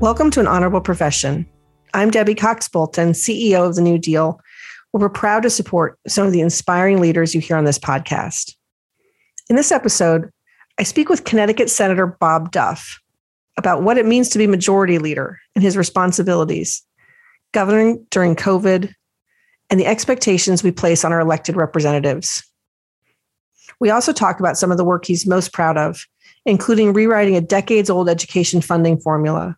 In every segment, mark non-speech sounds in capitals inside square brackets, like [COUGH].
Welcome to an honorable profession. I'm Debbie Cox Bolton, CEO of the New Deal, where we're proud to support some of the inspiring leaders you hear on this podcast. In this episode, I speak with Connecticut Senator Bob Duff about what it means to be majority leader and his responsibilities, governing during COVID, and the expectations we place on our elected representatives. We also talk about some of the work he's most proud of, including rewriting a decades old education funding formula,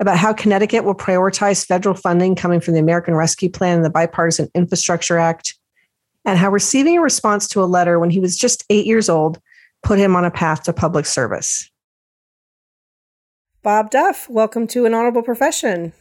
about how Connecticut will prioritize federal funding coming from the American Rescue Plan and the Bipartisan Infrastructure Act, and how receiving a response to a letter when he was just eight years old put him on a path to public service. Bob Duff, welcome to an honorable profession.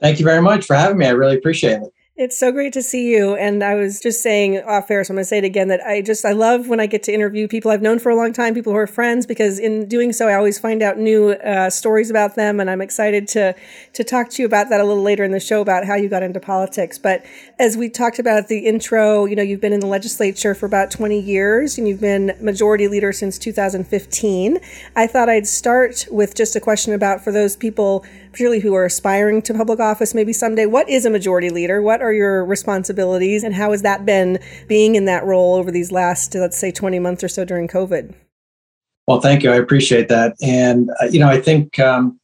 Thank you very much for having me. I really appreciate it. It's so great to see you. And I was just saying off air, so I'm going to say it again that I just, I love when I get to interview people I've known for a long time, people who are friends, because in doing so, I always find out new uh, stories about them. And I'm excited to, to talk to you about that a little later in the show about how you got into politics. But as we talked about at the intro, you know, you've been in the legislature for about 20 years and you've been majority leader since 2015. I thought I'd start with just a question about for those people, particularly who are aspiring to public office maybe someday, what is a majority leader? What are your responsibilities and how has that been being in that role over these last, let's say, 20 months or so during COVID? Well, thank you. I appreciate that. And, uh, you know, I think, um,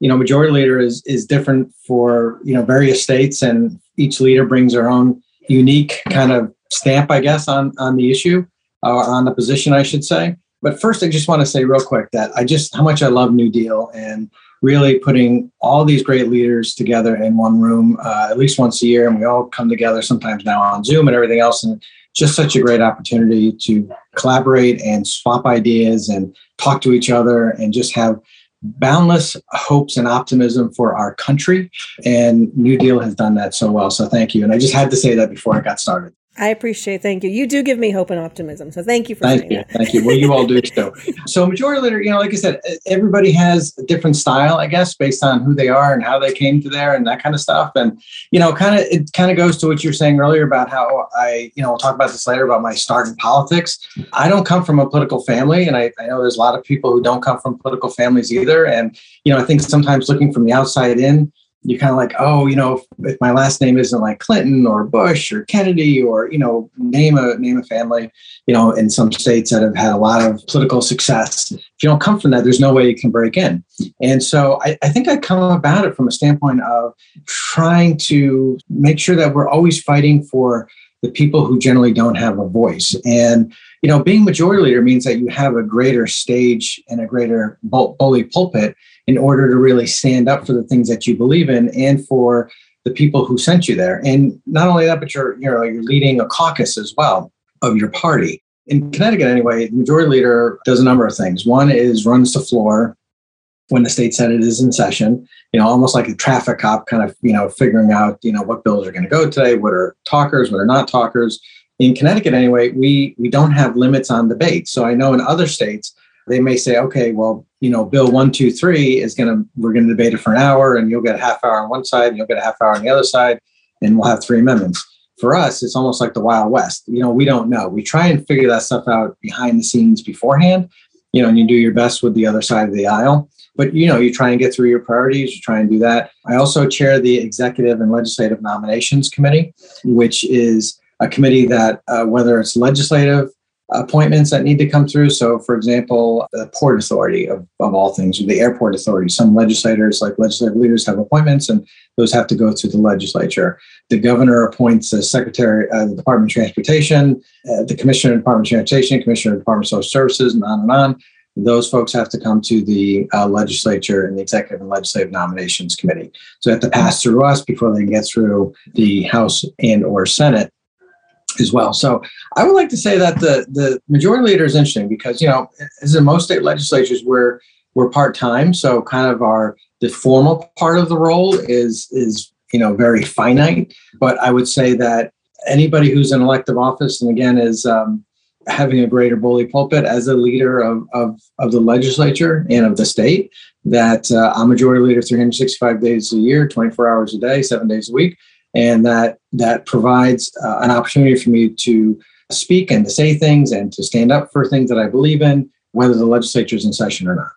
you know, majority leader is, is different for, you know, various states and each leader brings their own unique kind of stamp, I guess, on, on the issue, uh, on the position, I should say. But first, I just want to say real quick that I just, how much I love New Deal and really putting all these great leaders together in one room uh, at least once a year and we all come together sometimes now on zoom and everything else and just such a great opportunity to collaborate and swap ideas and talk to each other and just have boundless hopes and optimism for our country and new deal has done that so well so thank you. And i just had to say that before i got started I appreciate. Thank you. You do give me hope and optimism. So thank you for thank you. That. Thank you. Well, you all do so. [LAUGHS] So majority leader, you know, like I said, everybody has a different style, I guess, based on who they are and how they came to there and that kind of stuff. And you know, kind of it kind of goes to what you were saying earlier about how I, you know, we'll talk about this later about my start in politics. I don't come from a political family, and I, I know there's a lot of people who don't come from political families either. And you know, I think sometimes looking from the outside in you're kind of like, oh, you know, if, my last name isn't like Clinton or Bush or Kennedy or you know, name a name a family, you know, in some states that have had a lot of political success. If you don't come from that, there's no way you can break in. And so I, I think I come about it from a standpoint of trying to make sure that we're always fighting for the people who generally don't have a voice. And you know, being majority leader means that you have a greater stage and a greater bully pulpit in order to really stand up for the things that you believe in and for the people who sent you there. And not only that, but you're you know you're leading a caucus as well of your party. In Connecticut, anyway, the majority leader does a number of things. One is runs the floor when the state senate is in session. You know, almost like a traffic cop, kind of you know figuring out you know what bills are going to go today, what are talkers, what are not talkers. In Connecticut, anyway, we we don't have limits on debate. So I know in other states they may say, okay, well, you know, bill one, two, three is going to, we're going to debate it for an hour and you'll get a half hour on one side and you'll get a half hour on the other side and we'll have three amendments. For us, it's almost like the Wild West. You know, we don't know. We try and figure that stuff out behind the scenes beforehand, you know, and you do your best with the other side of the aisle. But, you know, you try and get through your priorities, you try and do that. I also chair the Executive and Legislative Nominations Committee, which is a committee that, uh, whether it's legislative, appointments that need to come through. So, for example, the Port Authority of, of all things, or the Airport Authority, some legislators, like legislative leaders, have appointments and those have to go through the legislature. The governor appoints the secretary of the Department of Transportation, uh, the commissioner of the Department of Transportation, commissioner of the Department of Social Services, and on and on. Those folks have to come to the uh, legislature and the executive and legislative nominations committee. So they have to pass through us before they can get through the House and or Senate as well. So I would like to say that the the majority leader is interesting because you know, as in most state legislatures, we're we're part time, so kind of our the formal part of the role is is you know very finite. But I would say that anybody who's in elective office, and again, is um, having a greater bully pulpit as a leader of, of, of the legislature and of the state, that uh, I'm majority leader 365 days a year, 24 hours a day, seven days a week and that that provides uh, an opportunity for me to speak and to say things and to stand up for things that I believe in, whether the legislature is in session or not.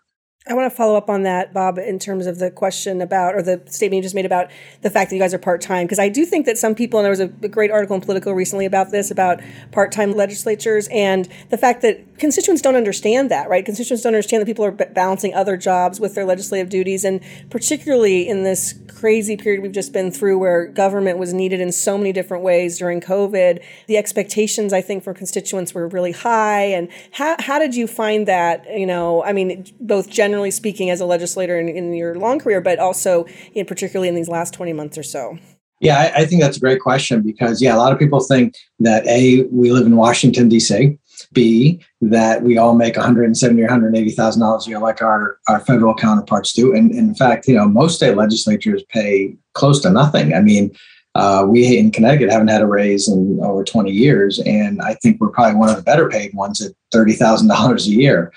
I want to follow up on that, Bob, in terms of the question about, or the statement you just made about the fact that you guys are part time. Because I do think that some people, and there was a, great article in Politico recently about this, about part time legislatures, and the fact that constituents don't understand that, right? Constituents don't understand that people are balancing other jobs with their legislative duties. And particularly in this crazy period we've just been through where government was needed in so many different ways during COVID, the expectations, I think, for constituents were really high. And how, how did you find that, you know, I mean, both generally generally speaking as a legislator in, in your long career, but also in particularly in these last 20 months or so? Yeah, I, I think that's a great question because, yeah, a lot of people think that A, we live in Washington, D.C., B, that we all make 170 or 180,000 dollars a year like our, our federal counterparts do. And, and, in fact, you know, most state legislatures pay close to nothing. I mean, uh, we in Connecticut haven't had a raise in over 20 years, and I think we're probably one of the better paid ones at $30,000 a year.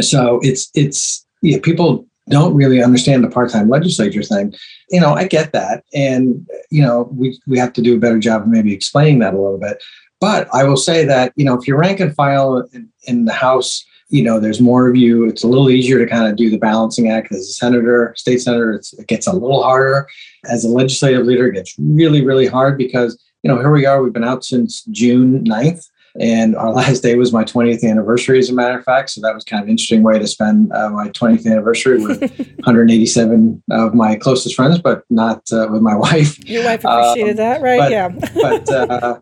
So it's it's yeah, people don't really understand the part-time legislature thing. You know, I get that, and you know, we we have to do a better job of maybe explaining that a little bit. But I will say that you know, if you rank and file in, in the House, you know, there's more of you. It's a little easier to kind of do the balancing act as a senator, state senator. it gets a little harder. As a legislative leader, it gets really, really hard because you know, here we are. We've been out since June 9th and our [LAUGHS] last day was my 20th anniversary, as a matter of fact. So that was kind of an interesting way to spend uh, my 20th anniversary with [LAUGHS] 187 of my closest friends, but not uh, with my [LAUGHS] wife. Your wife appreciated um, that, right? But, yeah. but uh,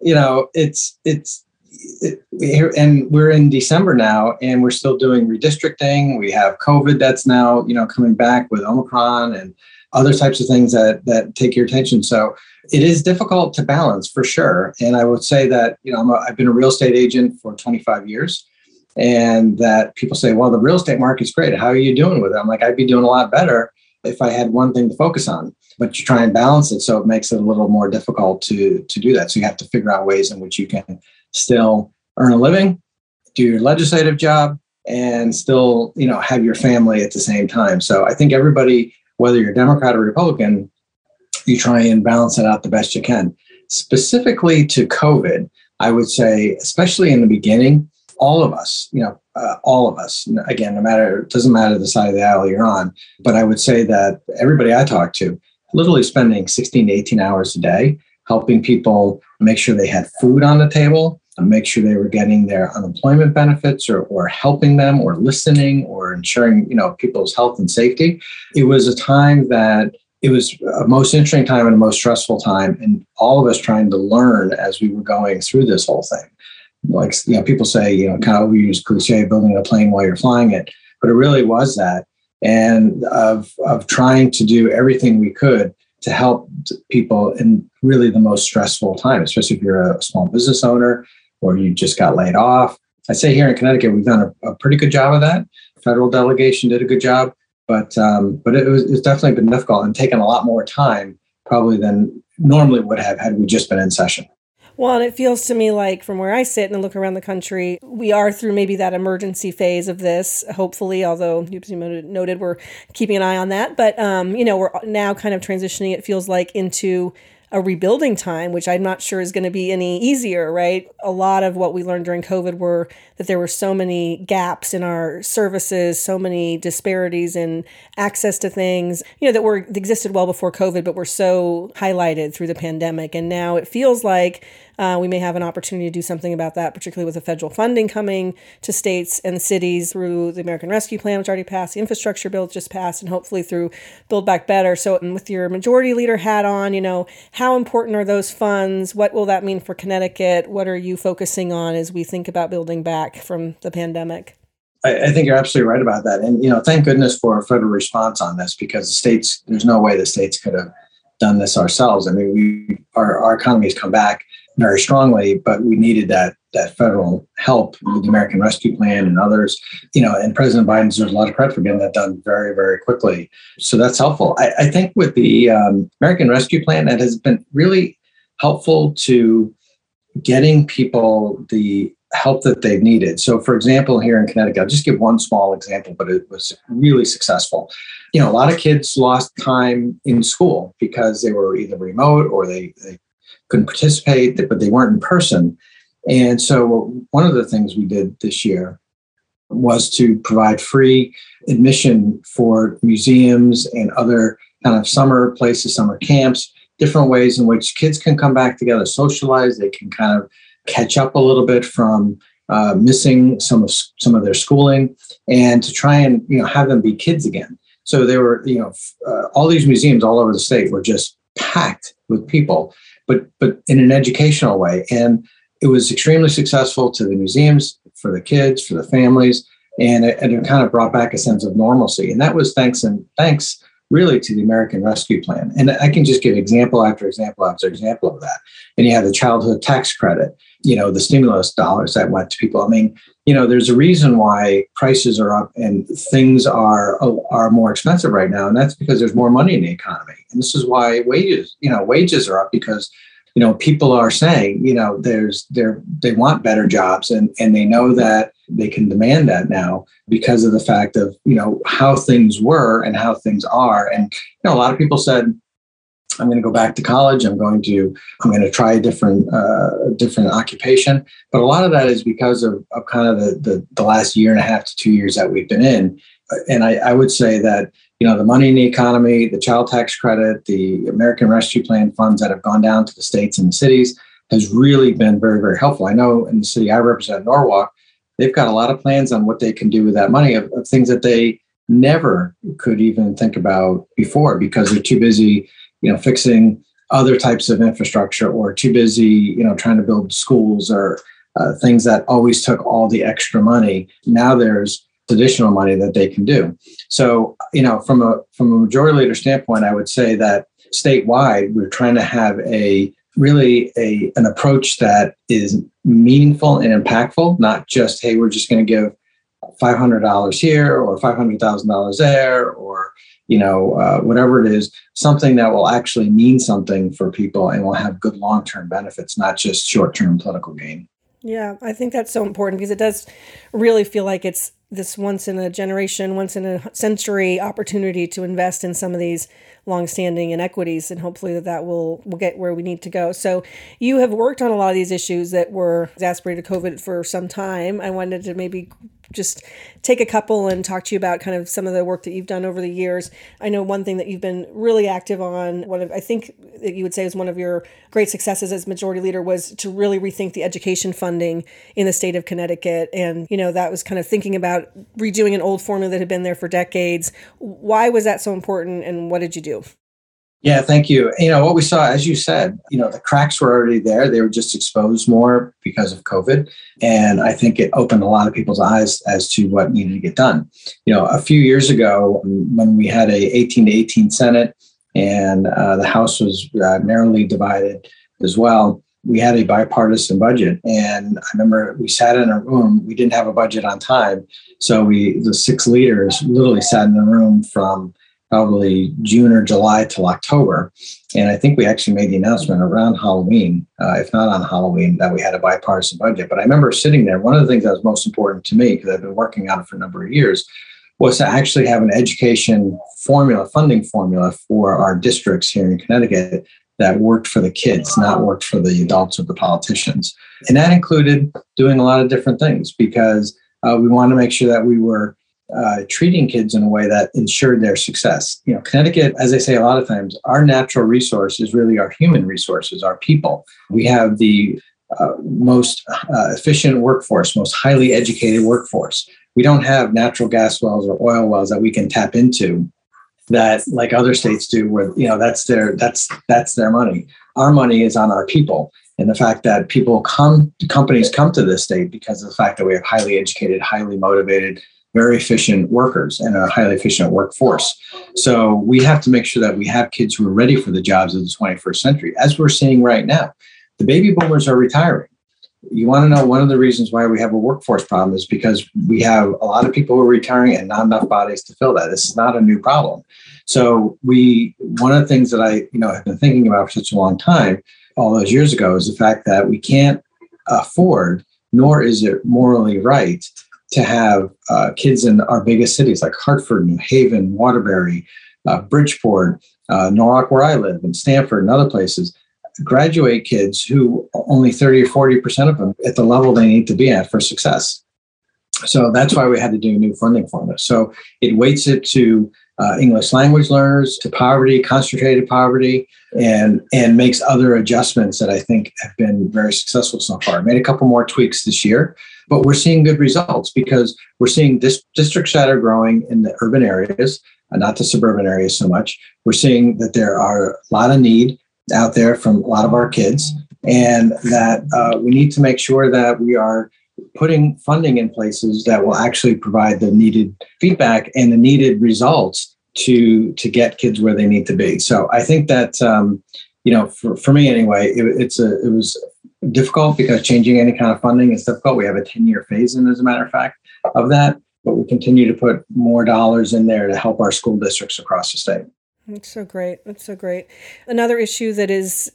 you know, it's it's it, and we're in December now, and we're still doing redistricting. We have COVID that's now you know coming back with Omicron and other types of things that that take your attention. So it is difficult to balance for sure. And I would say that, you know, i have been a real estate agent for 25 years and that people say, well, the real estate market's great. How are you doing with it? I'm like, I'd be doing a lot better if I had one thing to focus on. But you try and balance it. So it makes it a little more difficult to, to do that. So you have to figure out ways in which you can still earn a living, do your legislative job, and still, you know, have your family at the same time. So I think everybody, whether you're Democrat or Republican, you try and balance it out the best you can. Specifically to COVID, I would say, especially in the beginning, all of us, you know, uh, all of us, again, no matter, it doesn't matter the side of the aisle you're on, but I would say that everybody I talk to, literally spending 16 to 18 hours a day helping people make sure they had food on the table, make sure they were getting their unemployment benefits or, or helping them or listening or ensuring, you know, people's health and safety. It was a time that it was a most interesting time and a most stressful time and all of us trying to learn as we were going through this whole thing like you know people say you know kind of we use cliche building a plane while you're flying it but it really was that and of of trying to do everything we could to help people in really the most stressful time especially if you're a small business owner or you just got laid off i say here in connecticut we've done a, a pretty good job of that federal delegation did a good job but um, but it was it's definitely been difficult and taken a lot more time probably than normally would have had we just been in session. Well, and it feels to me like from where I sit and look around the country, we are through maybe that emergency phase of this, hopefully, although you noted we're keeping an eye on that. But, um, you know, we're now kind of transitioning, it feels like, into a rebuilding time, which I'm not sure is going to be any easier, right? A lot of what we learned during COVID were that there were so many gaps in our services, so many disparities in access to things, you know, that were that existed well before COVID, but were so highlighted through the pandemic. And now it feels like uh, we may have an opportunity to do something about that, particularly with the federal funding coming to states and cities through the American Rescue Plan, which already passed, the infrastructure bill just passed, and hopefully through Build Back Better. So, and with your majority leader hat on, you know, how important are those funds? What will that mean for Connecticut? What are you focusing on as we think about building back from the pandemic? I, think you're absolutely right about that. And, you know, thank goodness for a federal response on this because the states, there's no way the states could have done this ourselves. I mean, we, our, our economy has come back very strongly, but we needed that that federal help with the American Rescue Plan and others. You know, and President Biden deserves a lot of credit for getting that done very, very quickly. So that's helpful. I, I think with the um, American Rescue Plan, that has been really helpful to getting people the help that they've needed. So, for example, here in Connecticut, I'll just give one small example, but it was really successful. You know, a lot of kids lost time in school because they were either remote or they, they couldn't participate, but they weren't in person. And so, one of the things we did this year was to provide free admission for museums and other kind of summer places, summer camps, different ways in which kids can come back together, socialize. They can kind of catch up a little bit from uh, missing some of some of their schooling, and to try and you know have them be kids again. So there were you know uh, all these museums all over the state were just packed with people, but but in an educational way, and it was extremely successful to the museums, for the kids, for the families, and it, and it kind of brought back a sense of normalcy. And that was thanks and thanks really to the American Rescue Plan. And I can just give example after example after example of that. And you have the childhood tax credit, you know, the stimulus dollars that went to people. I mean, you know, there's a reason why prices are up and things are uh, are more expensive right now, and that's because there's more money in the economy. And this is why wages, you know, wages are up because you know people are saying you know there's they're they want better jobs and and they know that they can demand that now because of the fact of you know how things were and how things are and you know a lot of people said i'm going to go back to college i'm going to i'm going to try a different uh, different occupation. But a lot of that is because of, of kind of the, the, the last year and a half to two years that we've been in. And I, I would say that you know the money in the economy the child tax credit the american rescue plan funds that have gone down to the states and the cities has really been very very helpful. I know in the city i represent norwalk they've got a lot of plans on what they can do with that money of, of things that they never could even think about before because they're too busy you know fixing other types of infrastructure or too busy you know trying to build schools or uh, things that always took all the extra money now there's additional money that they can do. So, you know, from a from a majority leader standpoint, I would say that statewide we're trying to have a really a an approach that is meaningful and impactful, not just hey, we're just going to give five hundred dollars here or five hundred thousand dollars there or you know uh, whatever it is, something that will actually mean something for people and will have good long term benefits, not just short term political gain. Yeah, I think that's so important because it does really feel like it's this once in a generation, once in a century opportunity to invest in some of these longstanding inequities, and hopefully that that will will get where we need to go. So you have worked on a lot of these issues that were exacerbated COVID for some time. I wanted to maybe just take a couple and talk to you about kind of some of the work that you've done over the years. I know one thing that you've been really active on, one of I think that you would say is one of your great successes as majority leader was to really rethink the education funding in the state of Connecticut. And, you know, that was kind of thinking about redoing an old formula that had been there for decades. Why was that so important and what did you do? Yeah, thank you. You know, what we saw, as you said, you know, the cracks were already there. They were just exposed more because of COVID. And I think it opened a lot of people's eyes as to what needed to get done. You know, a few years ago, when we had a 18 to 18 Senate and uh, the House was uh, narrowly divided as well, we had a bipartisan budget. And I remember we sat in a room, we didn't have a budget on time. So we, the six leaders, literally sat in a room from probably June or July till October. And I think we actually made the announcement around Halloween, uh, if not on Halloween, that we had a bipartisan budget. But I remember sitting there. One of the things that was most important to me, because I've been working on it for a number of years, was to actually have an education formula, funding formula for our districts here in Connecticut that worked for the kids, not worked for the adults or the politicians. And that included doing a lot of different things because uh, we wanted to make sure that we were uh, treating kids in a way that ensured their success. You know, Connecticut, as I say a lot of times, our natural resource is really our human resources, our people. We have the uh, most uh, efficient workforce, most highly educated workforce. We don't have natural gas wells or oil wells that we can tap into that like other states do where you know that's their that's that's their money our money is on our people and the fact that people come companies come to this state because of the fact that we have highly educated highly motivated very efficient workers and a highly efficient workforce so we have to make sure that we have kids who are ready for the jobs of the 21st century as we're seeing right now the baby boomers are retiring you want to know one of the reasons why we have a workforce problem is because we have a lot of people who are retiring and not enough bodies to fill that. This is not a new problem. So we one of the things that I you know have been thinking about for such a long time, all those years ago, is the fact that we can't afford, nor is it morally right, to have uh, kids in our biggest cities like Hartford, New Haven, Waterbury, uh, Bridgeport, uh, Norwalk, where I live, and Stamford, and other places graduate kids who only 30 or 40% of them at the level they need to be at for success. So that's why we had to do new funding formula. So it weights it to uh, English language learners, to poverty, concentrated poverty, and and makes other adjustments that I think have been very successful so far. Made a couple more tweaks this year, but we're seeing good results because we're seeing dis- districts that are growing in the urban areas, uh, not the suburban areas so much. We're seeing that there are a lot of need out there from a lot of our kids, and that uh, we need to make sure that we are putting funding in places that will actually provide the needed feedback and the needed results to to get kids where they need to be. So I think that um, you know, for, for me anyway, it, it's a it was difficult because changing any kind of funding is difficult. We have a 10 year phase in, as a matter of fact, of that, but we continue to put more dollars in there to help our school districts across the state. That's so great. That's so great. Another issue that is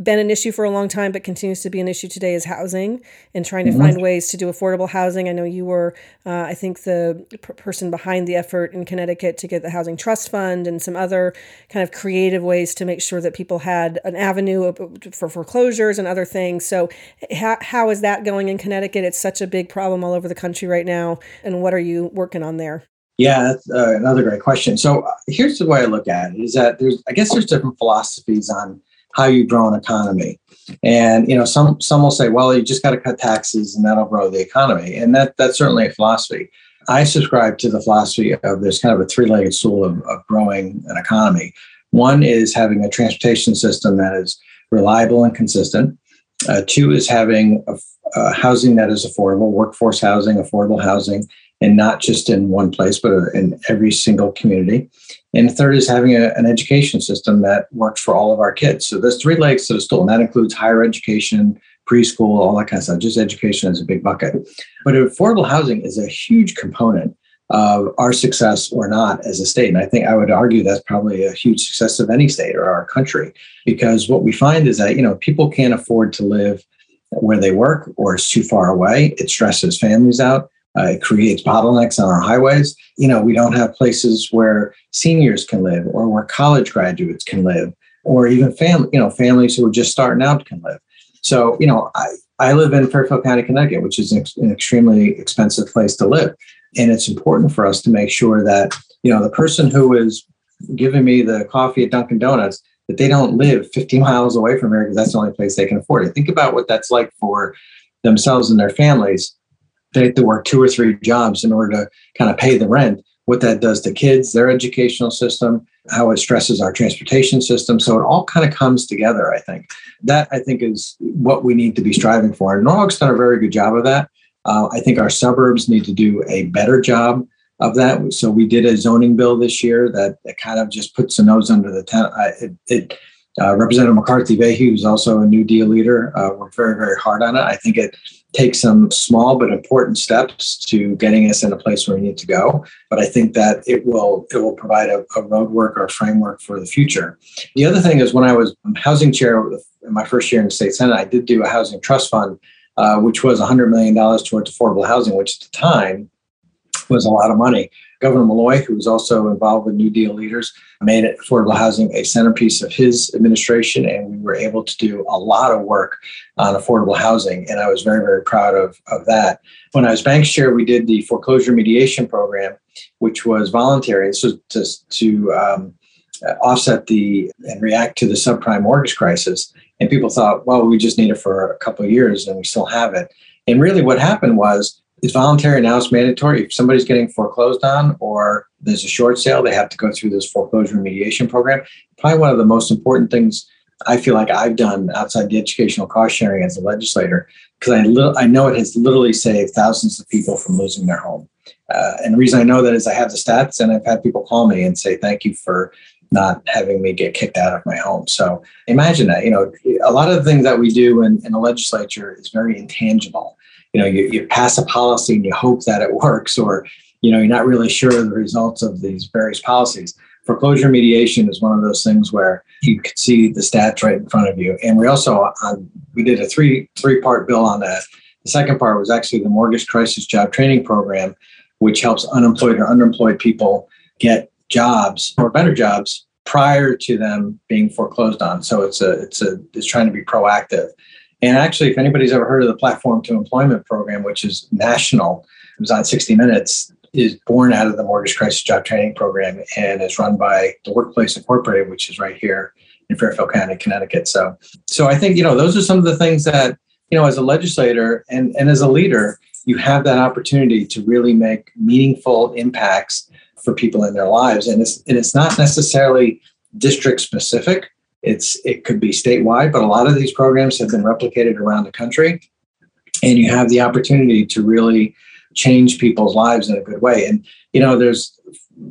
been an issue for a long time, but continues to be an issue today is housing and trying to mm-hmm. find ways to do affordable housing. I know you were, uh, I think, the p- person behind the effort in Connecticut to get the Housing Trust Fund and some other kind of creative ways to make sure that people had an avenue for foreclosures and other things. So, how, how is that going in Connecticut? It's such a big problem all over the country right now. And what are you working on there? Yeah, that's uh, another great question. So uh, here's the way I look at it: is that there's, I guess, there's different philosophies on how you grow an economy, and you know, some some will say, well, you just got to cut taxes and that'll grow the economy, and that that's certainly a philosophy. I subscribe to the philosophy of there's kind of a three-legged stool of, of growing an economy. One is having a transportation system that is reliable and consistent. Uh, two is having a, a housing that is affordable, workforce housing, affordable housing, and not just in one place, but in every single community. And the third is having a, an education system that works for all of our kids. So there's three legs to the stool, and that includes higher education, preschool, all that kind of stuff. Just education is a big bucket. But affordable housing is a huge component of our success or not as a state. And I think I would argue that's probably a huge success of any state or our country, because what we find is that, you know, people can't afford to live where they work or it's too far away. It stresses families out. Uh, it creates bottlenecks on our highways. You know, we don't have places where seniors can live or where college graduates can live or even family, you know, families who are just starting out can live. So, you know, I, I live in Fairfield County, Connecticut, which is an, ex- an extremely expensive place to live. And it's important for us to make sure that, you know, the person who is giving me the coffee at Dunkin' Donuts, that they don't live 50 miles away from here because that's the only place they can afford it. Think about what that's like for themselves and their families they have to work two or three jobs in order to kind of pay the rent what that does to kids their educational system how it stresses our transportation system. So it all kind of comes together i think. That i think is what we need to be striving for. And norwalk's done a very good job of that. Uh, i think our suburbs need to do a better job of that. So we did a zoning bill this year that, that kind of just puts a nose under the tent it, it uh, representative McCarthy Vahey who's also a new deal leader uh, worked very very hard on it. I think it take some small but important steps to getting us in a place where we need to go. But I think that it will it will provide a, a roadwork or a framework for the future. The other thing is when I was housing chair in my first year in the state senate, I did do a housing trust fund, uh, which was $100 million towards affordable housing, which at the time was a lot of money. Governor Malloy, who was also involved with New Deal leaders, made affordable housing a centerpiece of his administration, and we were able to do a lot of work on affordable housing. And I was very, very proud of, of that. When I was bank chair, we did the foreclosure mediation program, which was voluntary. This was to, to um, offset the and react to the subprime mortgage crisis. And people thought, well, we just need it for a couple of years and we still have it. And really, what happened was it's voluntary now it's mandatory. If somebody's getting foreclosed on or there's a short sale they have to go through this foreclosure mediation program. Probably one of the most important things i feel like i've done outside the educational cost sharing as a legislator because I, li- I know it has literally saved thousands of people from losing their home. Uh, and the reason i know that is i have the stats and i've had people call me and say thank you for not having me get kicked out of my home. So imagine that, you know, a lot of the things that we do in, in the legislature is very intangible you know you, you pass a policy and you hope that it [LAUGHS] works or you know you're not really sure of the results of these various policies. Foreclosure mediation is one of those things where you can see the stats right in front of you. And we also um, we did a three three part bill on that. The second part was actually the mortgage crisis job training program which helps unemployed or underemployed people get jobs or better jobs prior to them being foreclosed on. So it's a it's a it's trying to be proactive and actually, if anybody's ever heard of the Platform to Employment program, which is national, it was on 60 Minutes, is born out of the Mortgage Crisis Job Training Program and is run by the Workplace Incorporated, which is right here in Fairfield County, Connecticut. So, so I think you know those are some of the things that you know as a legislator and and as a leader, you have that opportunity to really make meaningful impacts for people in their lives, and it's and it's not necessarily district specific it's it could be statewide, but a lot of these programs have been replicated around the country, and you have the opportunity to really change people's lives in a good way. And you know, there's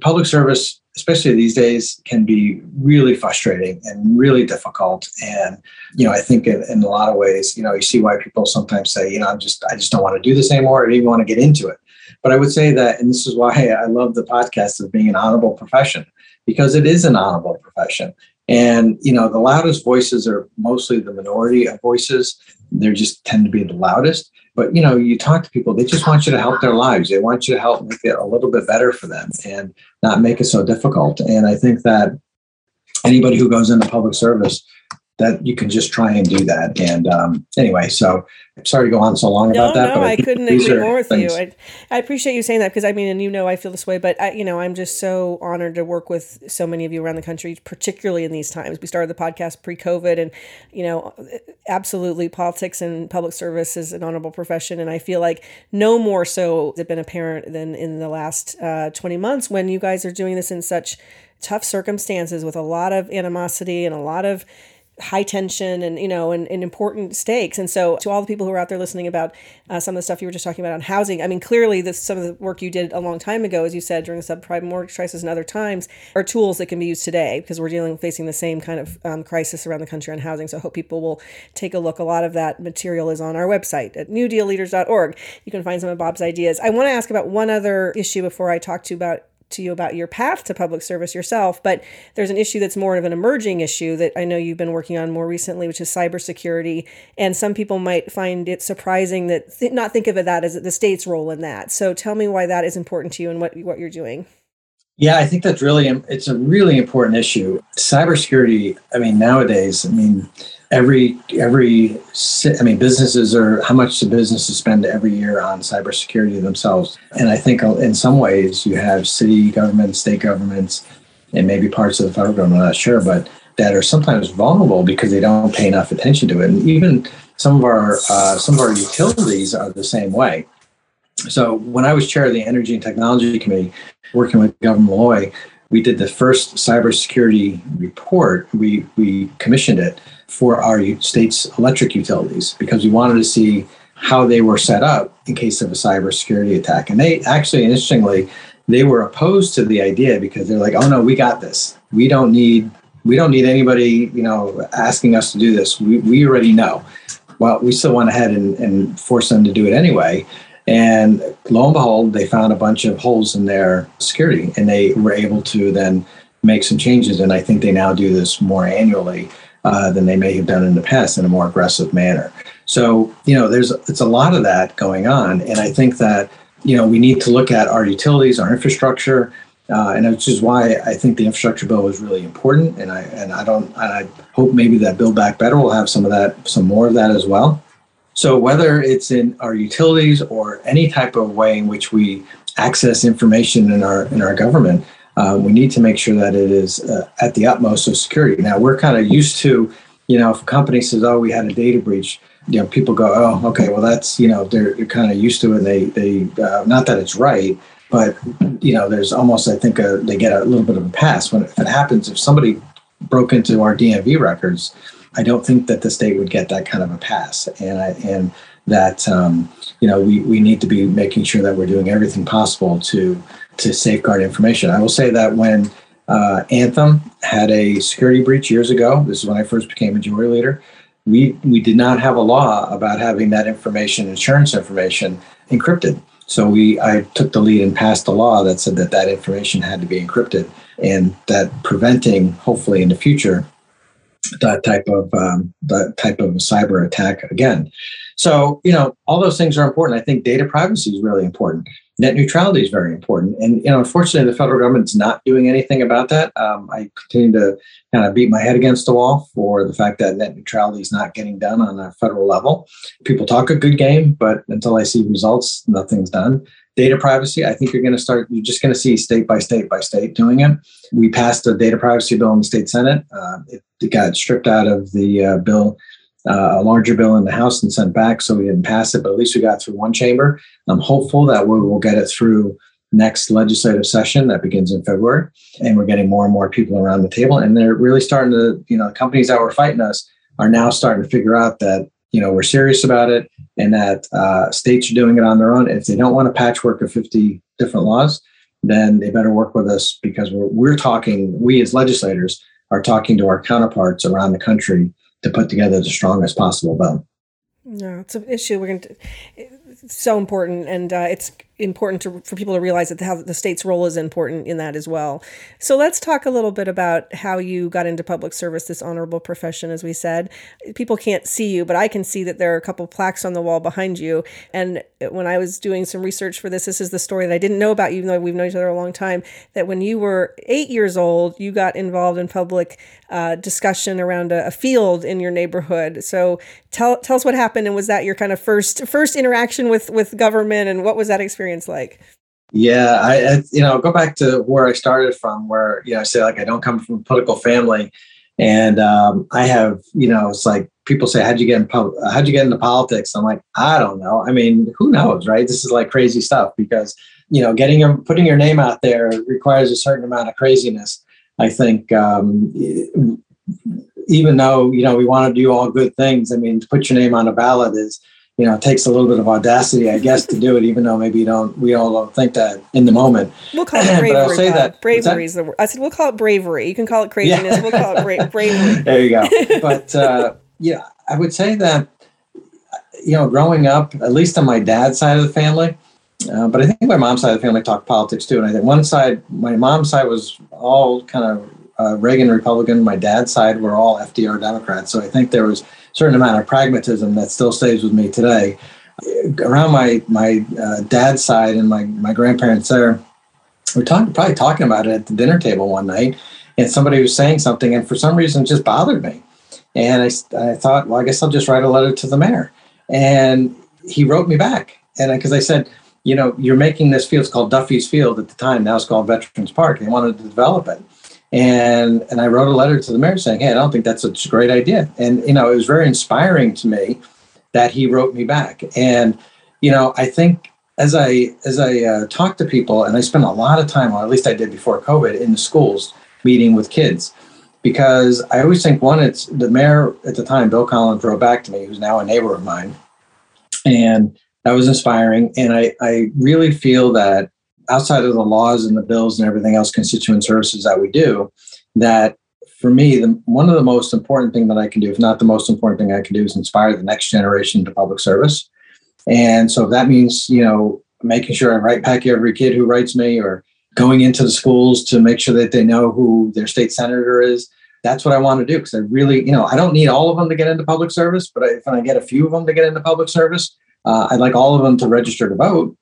public service, especially these days, can be really frustrating and really difficult. And you know, I think in, in a lot of ways, you know, you see why people sometimes say, you know, I'm just I just don't want to do this anymore. I don't even want to get into it. But I would say that, and this is why [LAUGHS] I love the podcast of being an honorable profession, because it is an honorable profession. And you know, the loudest voices are mostly the minority of voices. They just tend to be the loudest. But you know, you talk to people, they just want you to help their lives. They want you to help make it a little bit better for them and not make it so difficult. And I think that anybody who goes into public service that you can just try and do that. And um, anyway, so I'm sorry to go on so long no, about that. No, I, I couldn't agree more with things. you. I, I, appreciate you saying that because I mean, and you know, I feel this way, but I, you know, I'm just so honored to work with so many of you around the country, particularly in these times. We started the podcast pre-COVID, and you know, absolutely, politics and public service is an honorable profession, and I feel like no more so has it been apparent than in the last uh, 20 months when you guys are doing this in such tough circumstances with a lot of animosity and a lot of high tension and you know and, and, important stakes. And so to all the people who are out there listening about uh, some of the stuff you were just talking about on housing i mean clearly this some of the work you did a long time ago as you said during the subprime mortgage crisis and other times are tools that can be used today because we're dealing facing the same kind of um, crisis around the country on housing. So i hope people will take a look. A lot of that material is on our website at newdealleaders.org you can find some of bob's ideas. I want to ask about one other issue before i talk to you about to you about your path to public service yourself, but there's an issue that's more of an emerging issue that I know you've been working on more recently, which is cybersecurity. And some people might find it surprising that th- not think of it that as the state's role in that. So tell me why that is important to you and what what you're doing. Yeah, I think that's really it's a really important issue. Cybersecurity. I mean, nowadays, I mean, every every I mean businesses are how much do businesses spend every year on cybersecurity themselves? And I think in some ways you have city governments, state governments, and maybe parts of the federal government. I'm not sure, but that are sometimes vulnerable because they don't pay enough attention to it. And even some of our uh, some of our utilities are the same way. So when I was chair of the Energy and Technology Committee, working with Governor Malloy, we did the first cybersecurity report. We we commissioned it for our state's electric utilities because we wanted to see how they were set up in case of a cybersecurity attack. And they actually, interestingly, they were opposed to the idea because they're like, "Oh no, we got this. We don't need we don't need anybody, you know, asking us to do this. We we already know." Well, we still went ahead and, and forced them to do it anyway. And lo and behold, they found a bunch of holes in their security, and they were able to then make some changes. And I think they now do this more annually uh, than they may have done in the past in a more aggressive manner. So, you know, there's it's a lot of that going on, and I think that you know, we need to look at our utilities, our infrastructure, uh, and which is why I think the infrastructure bill is really important. And I and I don't and I hope maybe that Build Back Better will have some of that, some more of that as well. So whether it's in our utilities or any type of way in which we access information in our in our government, uh, we need to make sure that it is uh, at the utmost of security. Now we're kind of used to, you know, if a company says, "Oh, we had a data breach," you know, people go, "Oh, okay, well that's you know they're, they're kind of used to it." They they uh, not that it's right, but you know, there's almost I think a, they get a little bit of a pass when if it happens. If somebody broke into our DMV records, I don't think that the state would get that kind of a pass, and I and that um, you know we we need to be making sure that we're doing everything possible to to safeguard information. I will say that when uh, Anthem had a security breach years ago, this is when I first became majority leader. We we did not have a law about having that information, insurance information, encrypted. So we I took the lead and passed a law that said that that information had to be encrypted, and that preventing, hopefully in the future, that type of um, that type of cyber attack again. So you know all those things are important. I think data privacy is really important. Net neutrality is very important, and you know unfortunately the federal government's not doing anything about that. Um, I continue to kind of beat my head against the wall for the fact that net neutrality is not getting done on a federal level. People talk a good game, but until I see results, nothing's done data privacy. I think you're going to start, you're just going to see state by state by state doing it. We passed a data privacy bill in the state Senate. Uh, it, it, got stripped out of the uh, bill, uh, a larger bill in the House and sent back, so we didn't pass it, but at least we got through one chamber. I'm hopeful that we will get it through next legislative session that begins in February. And we're getting more and more people around the table. And they're really starting to, you know, companies that were fighting us are now starting to figure out that you know we're serious about it and that uh, states are doing it on their own if they don't want a patchwork of 50 different laws then they better work with us because we're, we're talking we as legislators are talking to our counterparts around the country to put together the strongest possible bill no it's an issue we're going to it's so important and uh, it's important to, for people to realize that how the state's role is important in that as well. So let's talk a little bit about how you got into public service, this honorable profession, as we said. People can't see you, but I can see that there are a couple plaques on the wall behind you. And when I was doing some research for this, this is the story that I didn't know about even though we've known each other a long time. That when you were eight years old, you got involved in public uh, discussion around a, a field in your neighborhood. So tell tell us what happened, and was that your kind of first first interaction with with government, and what was that experience? Experience like? Yeah, I, I, you know go back to where I started from, where you know I say like I don't come from a political family, and um, I have you know it's like people say how'd you get in how'd you get into politics? I'm like I don't know. I mean who knows, right? This is like crazy stuff because you know getting your putting your name out there requires a certain amount of craziness. I think um, even though you know we want to do all good things, I mean to put your name on a ballot is you know, it takes a little bit of audacity, I guess, to do it, even though maybe you don't, we all don't think that in the moment. We'll call [CLEARS THROAT] it bravery. I'll say that bravery is the word. I said we'll call it bravery. You can call it craziness. Yeah. we'll call it bra- [LAUGHS] bravery. There you go. [LAUGHS] But uh, yeah, I would say that you know, growing up, at least on my dad's side of the family, uh, but I think my mom's side of the family talked politics too. And I think one side, my mom's side was all kind of uh, Reagan Republican. My dad's side were all FDR Democrats. So I think there was certain amount of pragmatism that still stays with me today. Around my my uh, dad's side and my my grandparents there, we talking probably talking about it at the dinner table one night, and somebody was saying something, and for some reason, it just bothered me. And I, I thought, well, I guess I'll just write a letter to the mayor. And he wrote me back, and because I, I said, you know, you're making this field. It's called Duffy's Field at the time. Now it's called Veterans Park. They wanted to develop it. And and I wrote a letter to the mayor saying, "Hey, I don't think that's a great idea." And you know, it was very inspiring to me that he wrote me back. And you know, I think as I as I uh, talk to people, and I spend a lot of time, or at least I did before COVID, in the schools meeting with kids, because I always think one, it's the mayor at the time, Bill Collins, wrote back to me, who's now a neighbor of mine, and that was inspiring. And I I really feel that outside of the laws and the bills and everything else, constituent services that we do, that for me, the, one of the most important thing that I can do, if not the most important thing I can do, is inspire the next generation to public service. And so if that means, you know, making sure I write back every kid who writes me or going into the schools to make sure that they know who their state senator is, that's what I want to do. Because I really, you know, I don't need all of them to get into public service, but if I get a few of them to get into public service, uh, I'd like all of them to register to vote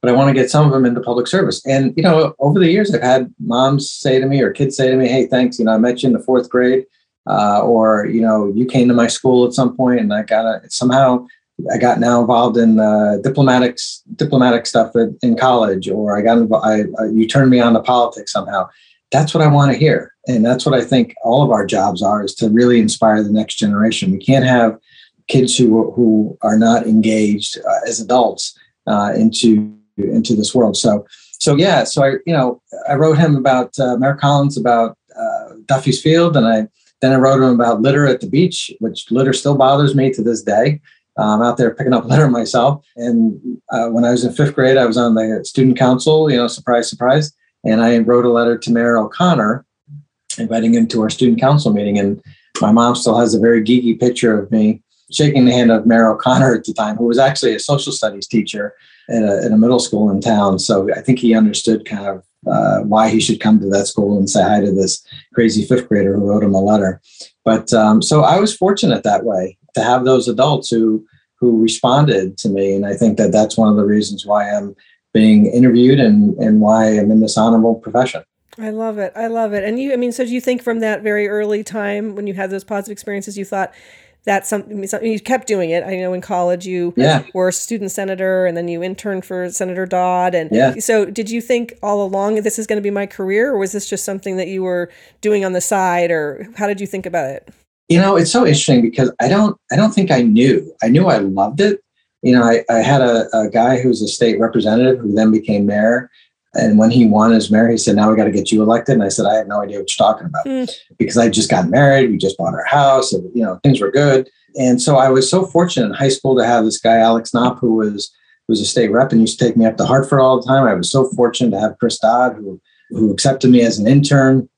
but I want to get some of them into public service. And, you know, over the years, I've had moms say to me or kids say to me, hey, thanks, you know, I met you in the fourth grade. Uh, or, you know, you came to my school at some point and I got to somehow I got now involved in uh, diplomatic diplomatic stuff at, in college, or I got involved, I, I, you turned me on to politics somehow. That's what I want to hear, and that's what I think all of our jobs are: is to really inspire the next generation. We can't have kids who who are not engaged uh, as adults uh, into into this world. So so yeah, so I you know I wrote him about uh, Mayor Collins about uh, Duffy's Field, and I then I wrote him about litter at the beach, which litter still bothers me to this day. I'm out there picking up [LAUGHS] litter myself. And uh, when I was in fifth grade, I was on the student council, you know, surprise, surprise. And I wrote a letter to Mayor O'Connor inviting him to our student council meeting. And my mom still has a very geeky picture of me shaking the hand of Mayor O'Connor at the time, who was actually a social studies teacher at a, at a middle school in town. So I think he understood kind of uh, why he should come to that school and say hi to this crazy fifth grader who wrote him a letter. But um, so I was fortunate that way to have those adults who who responded to me, and I think that that's one of the reasons why I'm being interviewed and and why I'm in this honorable profession. I love it. I love it. And you, I mean, so do you think from that very early time when you had those positive experiences, you thought that's something, something you kept doing it. I know in college you yeah. were a student senator and then you interned for Senator Dodd. And yeah. so did you think all along this is going to be my career or was this just something that you were doing on the side or how did you think about it? you know it's so interesting because i don't i don't think i knew i knew i loved it you know i, I had a, a guy who was a state representative who then became mayor and when he won his mayor he said now we got to get you elected and i said i have no idea what you're talking about mm. because i just got married we just bought our house and you know things were good and so i was so fortunate in high school to have this guy alex knopp who was who was a state rep and used to take me up to hartford all the time i was so fortunate to have chris dodd who who accepted me as an intern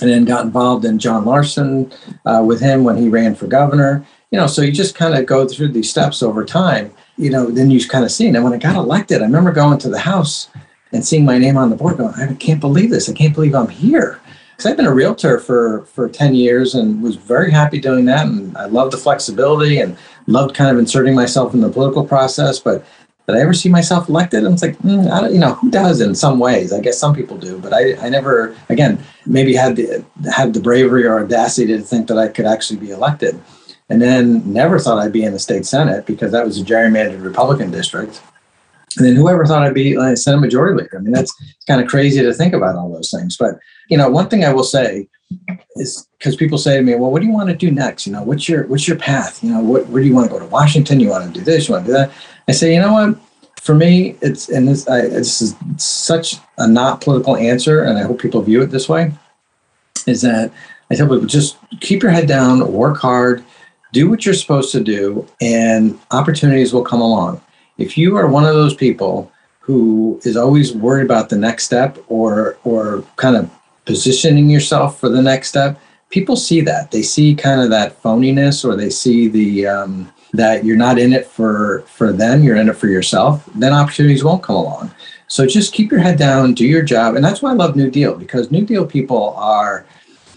and then got involved in John Larson uh, with him when he ran for governor. You know, so you just kind of go through these steps over time. You know, then you kind of see. And when I got elected, I remember going to the House and seeing my name on the board, going, I can't believe this. I can't believe I'm here. Because I've been a realtor for for ten years and was very happy doing that, and I loved the flexibility and loved kind of inserting myself in the political process. But did I ever see myself elected? And it's like, mm, I don't, you know, who does in some ways? I guess some people do, but I, I never, again, maybe had the had the bravery or audacity to think that I could actually be elected, and then never thought I'd be in the state senate because that was a gerrymandered Republican district. And then whoever thought I'd be like, Senate Majority Leader? I mean, that's kind of crazy to think about all those things. But you know, one thing I will say is because people say to me, "Well, what do you want to do next? You know, what's your what's your path? You know, what where do you want to go to Washington? You want to do this? You want to do that?" I say, you know what? For me, it's and this I, this is such a not political answer, and I hope people view it this way. Is that I tell people just keep your head down, work hard, do what you're supposed to do, and opportunities will come along. If you are one of those people who is always worried about the next step or or kind of positioning yourself for the next step, people see that. They see kind of that phoniness, or they see the um, that you're not in it for for them you're in it for yourself then opportunities won't come along so just keep your head down do your job and that's why i love new deal because new deal people are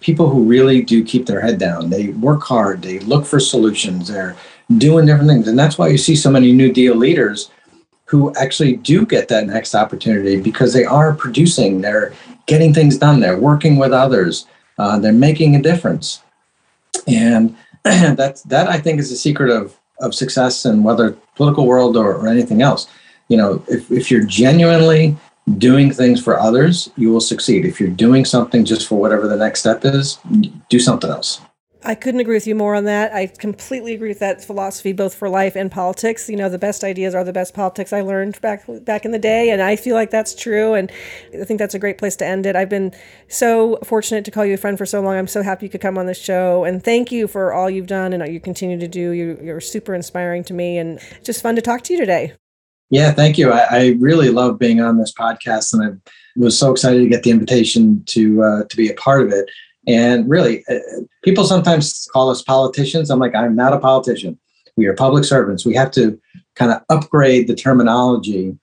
people who really do keep their head down they work hard they look for solutions they're doing different things and that's why you see so many new deal leaders who actually do get that next opportunity because they are producing they're getting things done they're working with others uh, they're making a difference and [CLEARS THROAT] that's that i think is the secret of of success in whether political world or, or anything else. You know, if, if you're genuinely doing things for others, you will succeed. If you're doing something just for whatever the next step is, do something else. I couldn't agree with you more on that. I completely agree with that philosophy, both for life and politics. You know, the best ideas are the best politics. I learned back back in the day, and I feel like that's true. And I think that's a great place to end it. I've been so fortunate to call you a friend for so long. I'm so happy you could come on the show, and thank you for all you've done and you continue to do. You, you're super inspiring to me, and just fun to talk to you today. Yeah, thank you. I, I really love being on this podcast, and I was so excited to get the invitation to uh, to be a part of it. And really, uh, people sometimes call us politicians. I'm like, I'm not a politician. We are public servants. We have to kind of upgrade the terminology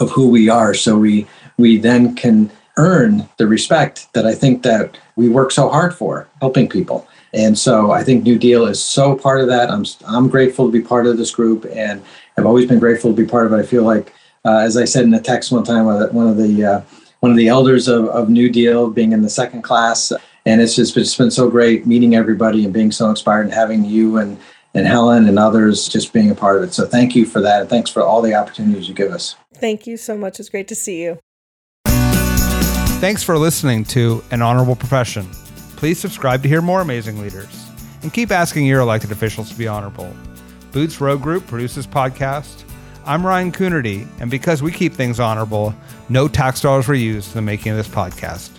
of who we are so we we then can earn the respect that I think that we work so hard for, helping people. And so I think New Deal is so part of that. I'm I'm grateful to be part of this group and I've always been grateful to be part of it. I feel like Uh, as I said in a text one time, one of the uh, one of the elders of, of New Deal, being in the second class, and it's just it's been so great meeting everybody and being so inspired and having you and and Helen and others just being a part of it. So thank you for that, and thanks for all the opportunities you give us. Thank you so much. It's great to see you. Thanks for listening to An Honorable Profession. Please subscribe to hear more amazing leaders and keep asking your elected officials to be honorable. Boots Road Group produces podcast. I'm Ryan Coonerty, and because we keep things honorable, no tax dollars were used in the making of this podcast.